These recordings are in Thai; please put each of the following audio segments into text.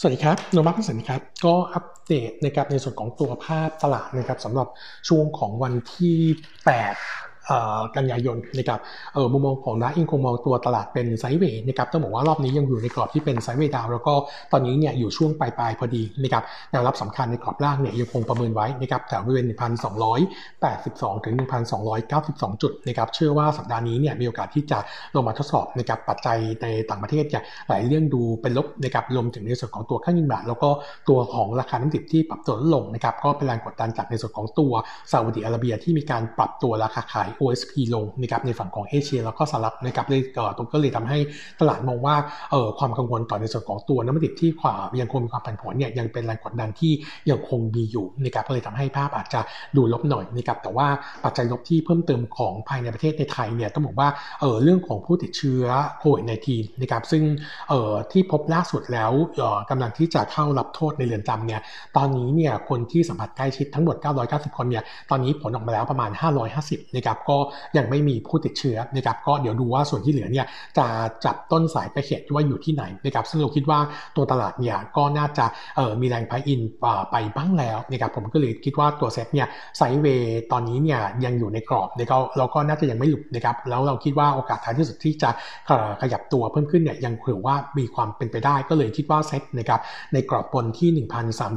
สวัสดีครับโนมักสินครับ ก็อัปเดตนะครับในส่วนของตัวภาพตลาดนะครับสำหรับช่วงของวันที่ 8 กันยายนนะครับเออมุมมองของนักอิงคงมองตัวตลาดเป็นไซด์เวย์นะครับต้องบอกว่ารอบนี้ยังอยู่ในกรอบที่เป็นไซด์เวย์ดาวแล้วก็ตอนนี้เนี่ยอยู่ช่วงปลายปลายพอดีนะครับแนวรับสำคัญในกรอบล่างเนี่ยยังคงประเมินไว้นะครับแถวบริเวณ 1,282 ถึง 1,292 จุดนะครับเชื่อว่าสัปดาห์นี้เนี่ยมีโอกาสที่จะลงมาทดสอบนะครับปัจจัยในต่างประเทศเนี่ยหลายเรื่องดูเป็นลบนะครับรวมถึงในส่วนของตัวค่าเงินบาทแล้วก็ตัวของราคาน้ำดิบที่ปรับตัวลดลงนะครับก็เป็นแรงกดดันจากในส่วนของตัวซาอุดิอาระเบียที่มีการปรับตัวราคาขาย OSP ลงนะครับในฝั่งของเอเชียแล้วก็สหรัฐนะครับเลยตรงก็เลยทำให้ตลาดมองว่าเออความกังวลต่อในส่วนของตัวน้ำมันดิบที่ขวายังคงมีความผันผวนเนี่ยยังเป็นแรงกดดันที่ยังคงมีอยู่นะครับก็เลยทำให้ภาพอาจจะดูลบหน่อยนะครับแต่ว่าปัจจัยลบที่เพิ่มเติมของภายในประเทศในไทยเนี่ยต้องบอกว่าเออเรื่องของผู้ติดเชื้อโควิดในทีนะครับซึ่งเออที่พบล่าสุดแล้วเออกำลังที่จะเข้ารับโทษในเรือนจำเนี่ยตอนนี้เนี่ยคนที่สัมผัสใกล้ชิดทั้งหมด 990 คนเนี่ยตอนนี้ผลออกมาแล้วประมาณ 550นะครับก็ยังไม่มีผู้ติดเชื้อนะครับก็เดี๋ยวดูว่าส่วนที่เหลือเนี่ยจะจับต้นสายไปเหตุว่าอยู่ที่ไหนนะครับซึ่งเราคิดว่าตัวตลาดเนี่ยก็น่าจะเออมีแรงพายอินไปบ้างแล้วนะครับผมก็เลยคิดว่าตัวเซ็ตเนี่ยไซเวย์ตอนนี้เนี่ยยังอยู่ในกรอบนะครับเราก็น่าจะยังไม่หลุดนะครับแล้วเราคิดว่าโอกาสท้ายที่สุดที่จะขยับตัวเพิ่มขึ้นเนี่ยยังถือว่ามีความเป็นไปได้ก็เลยคิดว่าเซ็ตนะครับในกรอบบนที่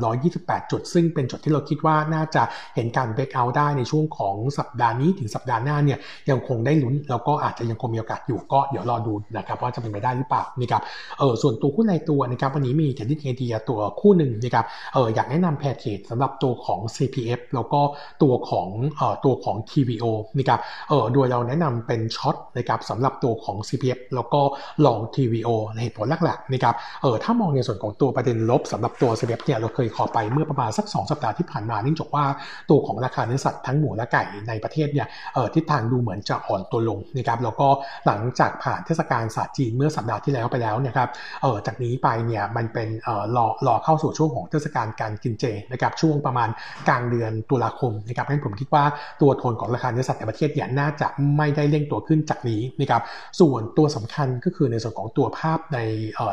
1,328 จุด ซึ่งเป็นจุดที่เราคิดว่าน่าจะเห็นการเบรกเอาได้ในช่วงของสัปดาห์นี้ถึงสัปดาห์หน้าเนี่ยยังคงได้ลุ้นแล้วก็อาจจะยังคงมีโอกาสอยู่ก็เดี๋ยวรอดูนะครับว่าจะเป็นไปได้หรือเปล่านะครับเออส่วนตัวหุ้นรายตัวนะครับวันนี้มี trading idea ตัวคู่หนึ่งนะครับเอออยากแนะนำ pair trade สำหรับตัวของ CPF แล้วก็ตัวของเอ่อตัวของ TVO นะครับเออโดยเราแนะนำเป็น short นะครับสำหรับตัวของ CPF แล้วก็ long TVO ในเหตุผลหลักๆนะครับเออถ้ามองในส่วนของตัวประเด็นลบสำหรับตัว CPF เนี่ยเราเคย call ไปเมื่อประมาณสัก 2 สัปดาห์ที่ผ่านมาเนื่องจากว่าตัวของราคาเนื้อสัตว์ทั้งหมูและไก่ในประเทศเนี่ยเออทิศทางดูเหมือนจะอ่อนตัวลงนะครับแล้วก็หลังจากผ่านเทศกาลศาสตร์จีนเมื่อสัปดาห์ที่แล้วไปแล้วนะครับเออจากนี้ไปเนี่ยมันเป็นเออรอรอเข้าสู่ช่วงของเทศกาลการกินเจนะครับช่วงประมาณกลางเดือนตุลาคมนะครับให้ผมคิดว่าตัวโทนของราคาเนื้อสัตว์ในประเทศเนี่ยน่าจะไม่ได้เร่งตัวขึ้นจากนี้นะครับส่วนตัวสำคัญก็คือในส่วนของตัวภาพใน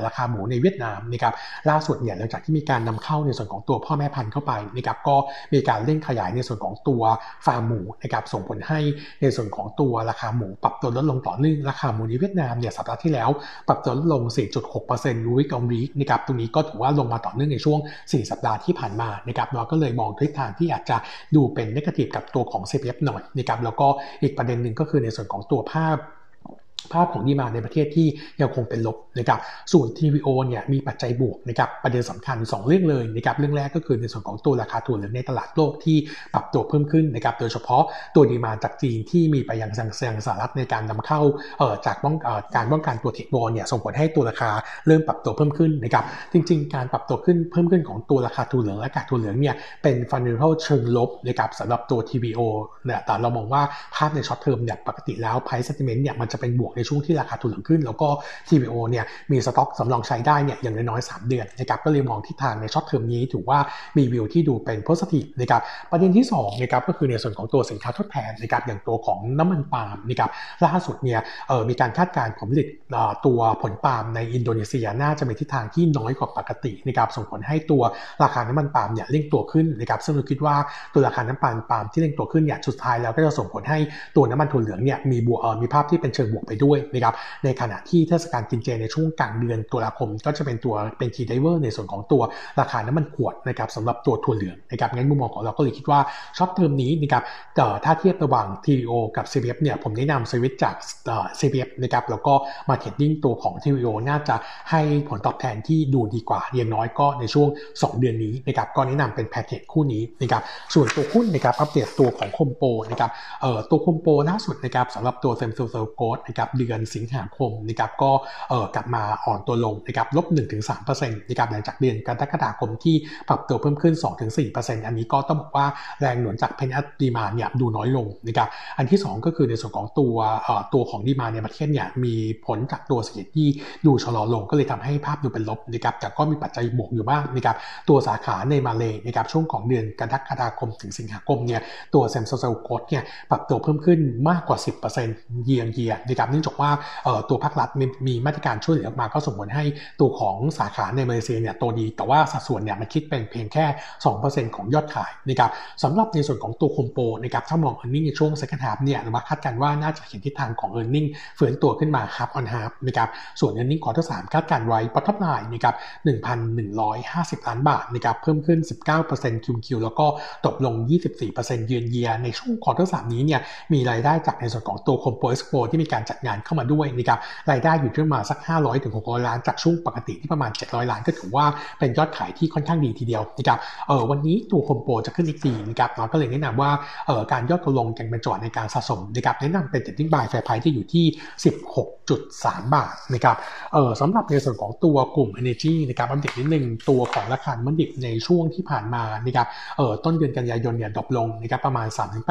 ราคาหมูในเวียดนามนะครับล่าสุดเนี่ยหลังจากที่มีการนำเข้าในส่วนของตัวพ่อแม่พันธุ์เข้าไปนะครับก็มีการเร่งขยายในส่วนของตัวฟาร์มหมูนะครับส่งผลให้ในส่วนของตัวราคาหมูปรับตัวลดลงต่อเนื่องราคาหมูในเวียดนามเนี่ยสัปดาห์ที่แล้วปรับตัวลดลง 4.6%วิกอมรีนะครับตรงนี้ก็ถือว่าลงมาต่อเนื่องในช่วง 4 สัปดาห์ที่ผ่านมานะครับเราก็เลยมองทิศทางที่อาจจะดูเป็นนกาทีฟกับตัวของ CPF หน่อยนะครับแล้วก็อีกประเด็นหนึ่งก็คือในส่วนของตัวภาพ ภาพของดีมาในประเทศที่ยังคงเป็นลบนะครับ ส่วน TVO เนี่ยมีปัจจัยบวกนะครับ ประเด็นสำคัญ 2 เรื่องเลยนะครับ เรื่องแรกก็คือในส่วนของตัวราคาถั่วเหลืองในตลาดโลกที่ปรับตัวเพิ่มขึ้นนะครับ โดยเฉพาะตัวดีมาจากจีนที่มีไปยังสังเซียงสหรัฐในการนำเข้าเอ่อจากป้องการป้องกันตัวเทคโนเนี่ยส่งผลให้ตัวราคาเริ่มปรับตัวเพิ่มขึ้นนะครับ จริง ๆ การปรับตัวขึ้นเพิ่มขึ้นของตัวราคาถั่วเหลืองและกากถั่วเหลืองเนี่ยเป็นฟันเดอร์เชิงลบนะครับสำหรับตัว TVO เนี่ยแต่เรามองว่าภาพในช็อตเทอมเนี่ยปกติแล้ว price sentiment เนี่ยมันจะเป็นบวกในช่วงที่ราคาถั่วเหลืองขึ้น แล้วก็ TVO เนี่ยมีสต็อกสำรองใช้ได้เนี่ยอย่างน้อยๆ3เดือนนะครับก็เลยมองทิศทางในช็อตเทอมนี้ถือว่ามีวิวที่ดูเป็น positive นะครับประเด็นที่2นะครับก็คือในส่วนของตัวสินค้าทดแทนนะครับอย่างตัวของน้ำมันปาล์มนะครับล่าสุดเนี่ยเออมีการคาดการณ์ผลผลิตตัวผลปาล์มในอินโดนีเซียน่าจะมีทิศทางที่น้อยกว่าปกตินะครับส่งผลให้ตัวราคาน้ำมันปาล์มเนี่ยเร่งตัวขึ้นนะครับซึ่งเราคิดว่าตัวราคาน้ำมันปาล์มที่เร่งตัวขึ้นเนี่ยสุดท้ายแล้วก็จะส่งผลให้ตัวน้ำมันถั่วเหลืองเนี่ยมีบวกมีภาพที่เป็นเชิงบวกไปด้วยนะครับในขณะที่เทศกาลกินเจในช่วงกลางเดือนตุลาคม ก็จะเป็นตัวเป็น key driver ในส่วนของตัวราคาน้ำมันขวดนะครับสำหรับตัวถั่วเหลืองนะครับงั้นมุมมองของเราก็เลยคิดว่า short term นี้นะครับถ้าเทียบระหว่าง TVO กับ CPF เนี่ยผมแนะนำสวิตจาก CPF นะครับแล้วก็มา trading ตัวของ TVO น่าจะให้ผลตอบแทนที่ดูดีกว่าอย่างน้อยก็ในช่วง 2 เดือนนี้นะครับก็แนะนำเป็นแพ็กเกจคู่นี้นะครับส่วนตัวหุ้นนะครับอัปเดตตัวของโฮมโปรนะครับเอ่อตัวโฮมโปรล่าสุดนะครับสำหรับตัว same store sales growth นะครับเดือนสิงหาคมนะครับก็เออกลับมาอ่อนตัวลงนะครับลบ1-3%นะครับหลังจากเดือนกรกฎาคมที่ปรับตัวเพิ่มขึ้น 2-4%อันนี้ก็ต้องบอกว่าแรงหนุนจาก pent-up demand เนี่ยดูน้อยลงนะครับอันที่ 2 ก็คือในส่วนของตัวเอ่ตัวของ demand ในประเทศเนี่ยมีผลจากตัวเศรษฐกิจที่ดูชะลอลงก็เลยทำให้ภาพดูเป็นลบนะครับแต่ก็มีปัจจัยบวกอยู่บ้างนะครับตัวสาขาในมาเลยนะครับช่วงของเดือนกรกฎาคมถึงสิงหาคมเนี่ยตัว same store sales growth เนี่ยปรับตัวเพิ่มขึ้นมากกว่า 10%เยียร์เยียร์นะครับเนื่องจากว่าตัวภาครัฐมีมาตรการช่วยเหลือมาก็ส่งผลให้ตัวของสาขาในมาเลเซียเนี่ยโตดี แต่ว่าสัดส่วนเนี่ยมันคิดเป็นเพียงแค่ 2%ของยอดขายนะครับสำหรับในส่วนของตัวโฮมโปรนะครับถ้ามอง e a r n i n g ในช่วง second half เนี่ยเราคาดการณ์ว่าน่าจะเห็นทิศทางของ e a r n i n g ฟื้นตัวขึ้นมา half on half นะครับส่วน e a r n i n g quarter สามคาดการณ์ไว้ bottom line นะครับ1,150 ล้านบาทนะครับเพิ่มขึ้น 19% QQ แล้วก็ตกลง 24%เยือนเยียในช่วง quarter สามนี้เนี่ยมีรายได้จากในส่วนของตัวโฮมโปรเอ็กซ์โปที่มีการจัดงานเข้ามาด้วยนะครับรายได้อยู่ที่ประมาณสัก 500ถึง600 ล้านจากช่วงปกติที่ประมาณ 700 ล้านก็ถือว่าเป็นยอดขายที่ค่อนข้างดีทีเดียวนะครับเออวันนี้ตัวโฮมโปรจะขึ้น XD นะครับเราก็เลยแนะนำว่าเออการย่อตัวลงยังเป็นจังหวะในการสะสมนะครับแนะนำเป็น trading buy fair price ที่อยู่ที่ 16.3 บาทนะครับเออสำหรับในส่วนของตัวกลุ่ม Energy นะครับอัปเดตนิดนึงตัวของราคาน้ำมันดิบในช่วงที่ผ่านมานะครับเออต้นเดือนกันยายนเนี่ย drop ลงนะครับประมาณ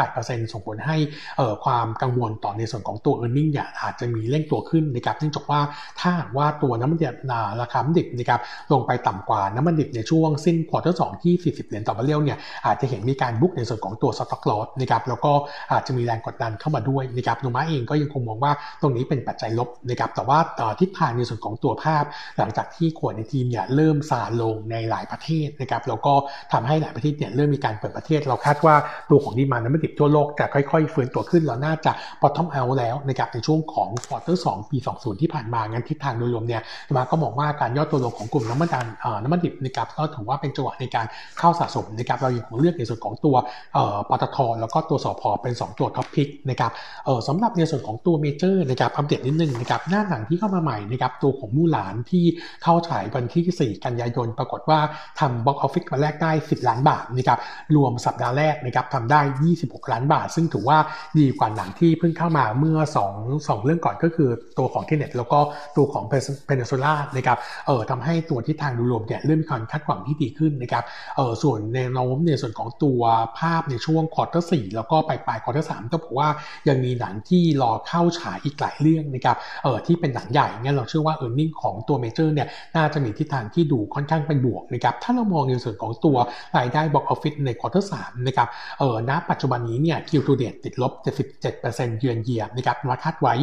3-8%ส่งผลให้เออความกังวลต่อในส่วนของตัว e a r n i n g เนี่ยอาจจะมีเร่งตัวขึ้นนะครับเนื่องจากว่าถ้าว่าตัวน้ำมันดิบราคาน้ำมันดิบนะครับลงไปต่ำกว่าน้ำมันดิบในช่วงสิ้น quarter สองที่ 40 เหรียญต่อบาร์เรลเนี่ยอาจจะเห็นมีการ book ในส่วนของตัว stock loss นะครับแล้วก็อาจจะมีแรงกดดันเข้ามาด้วยนะครับโนมูระเองก็ยังคงมองว่าตรงนี้เป็นปัจจัยลบนะครับแต่ว่าทิศทางในส่วนของตัวภาพ หลังจากที่โควิด nineteen เนี่ยเริ่มซาลงในหลายประเทศนะครับแล้วก็ทำให้หลายประเทศเนี่ยเริ่มมีการเปิดประเทศ เราคาดว่าตัวของ demand น้ำมันดิบทั่วโลกจะค่อยๆฟื้นตัวขึ้นเราน่าจะ bottom out แล้วนะครับในช่วงของ quarter สองปี 20 ที่ผ่านมา งั้นทิศทางโดยรวมเนี่ยโนมูระก็มองว่าการย่อตัวลงของกลุ่มน้ำมันน้ำมันดิบนะครับก็ถือว่าเป็นจังหวะในการเข้าสะสมนะครับเรายังคงเลือกในส่วนของตัวปตทแล้วก็ตัวสผเป็น 2 ตัว top pick นะครับสำหรับในส่วนของตัวเมเจอร์นะครับอัปเดตนิดนึงนะครับหน้าหนังที่เข้ามาใหม่นะครับตัวของมู่หลานที่เข้าฉายวันที่ 4 กันยายนปรากฏว่าทำ box office มาแรกได้ 10 ล้านบาทนะครับรวมสัปดาห์แรกนะครับทำได้ 26 ล้านบาท ซึ่งถือว่าดีกว่าหนังที่เพิ่งเข้ามาเมื่อ 2 2เรื่องก่อนก็คือตัวของเทเน็ตแล้วก็ตัวของเพนนินซูล่านะครับเออทำให้ตัวทิศทางโดยรวมเนี่ยเริ่มมีความคาดหวังที่ดีขึ้นนะครับเออส่วนแนวโน้มในส่วนของตัวภาพในช่วง quarter สี่แล้วก็ปลายปลาย quarter สามต้องบอกว่ายังมีหนังที่รอเข้าฉายอีกหลายเรื่องนะครับเออที่เป็นหนังใหญ่งั้นเราเชื่อว่า earning ของตัวเมเจอร์เนี่ยน่าจะมีทิศทางที่ดูค่อนข้างเป็นบวกนะครับถ้าเรามองในส่วนของตัวรายได้ box office ใน quarter สามนะครับเออณปัจจุบันนี้เนี่ย Q to date ติดลบ77%เยือนเยียนะครับโนมูระคาดไว้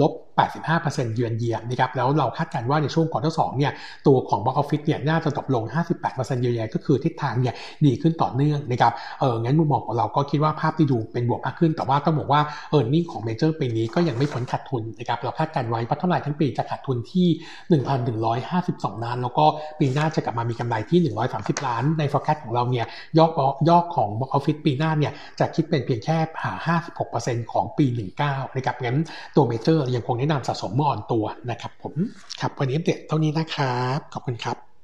ลบ 85%เยือนเยียนะครับแล้วเราคาดการณ์ว่าในช่วง quarter สี่เนี่ยตัวของ box office เนี่ยน่าจะตกลง 58%เยือนเยียก็คือทิศทางเนี่ยดีขึ้นต่อเนื่องนะครับเอองั้นมุมมองของเราก็คิดว่าภาพที่ดูเป็นบวกมากขึ้น แต่ว่าต้องบอกว่าearning ของเมเจอร์ปีนี้ก็ยังไม่พ้นขาดทุนนะครับเราคาดการณ์ไว้ bottom line ทั้งปีจะขาดทุนที่ 1,152 ล้าน แล้วก็ปีหน้าจะกลับมามีกำไรที่ 130 ล้าน ใน forecast ของเราเนี่ยยอดยอดของ box office ปีหน้าเนี่ยจะคิดเป็นเพียงแค่56%ของปี 19นะครับงั้นตัวเมเจอร์ยังคงแนะนำสะสมเมื่ออ่อนตัวนะครับผมครับวันนี้อัปเดตเท่านี้นะครับ ขอบคุณครับ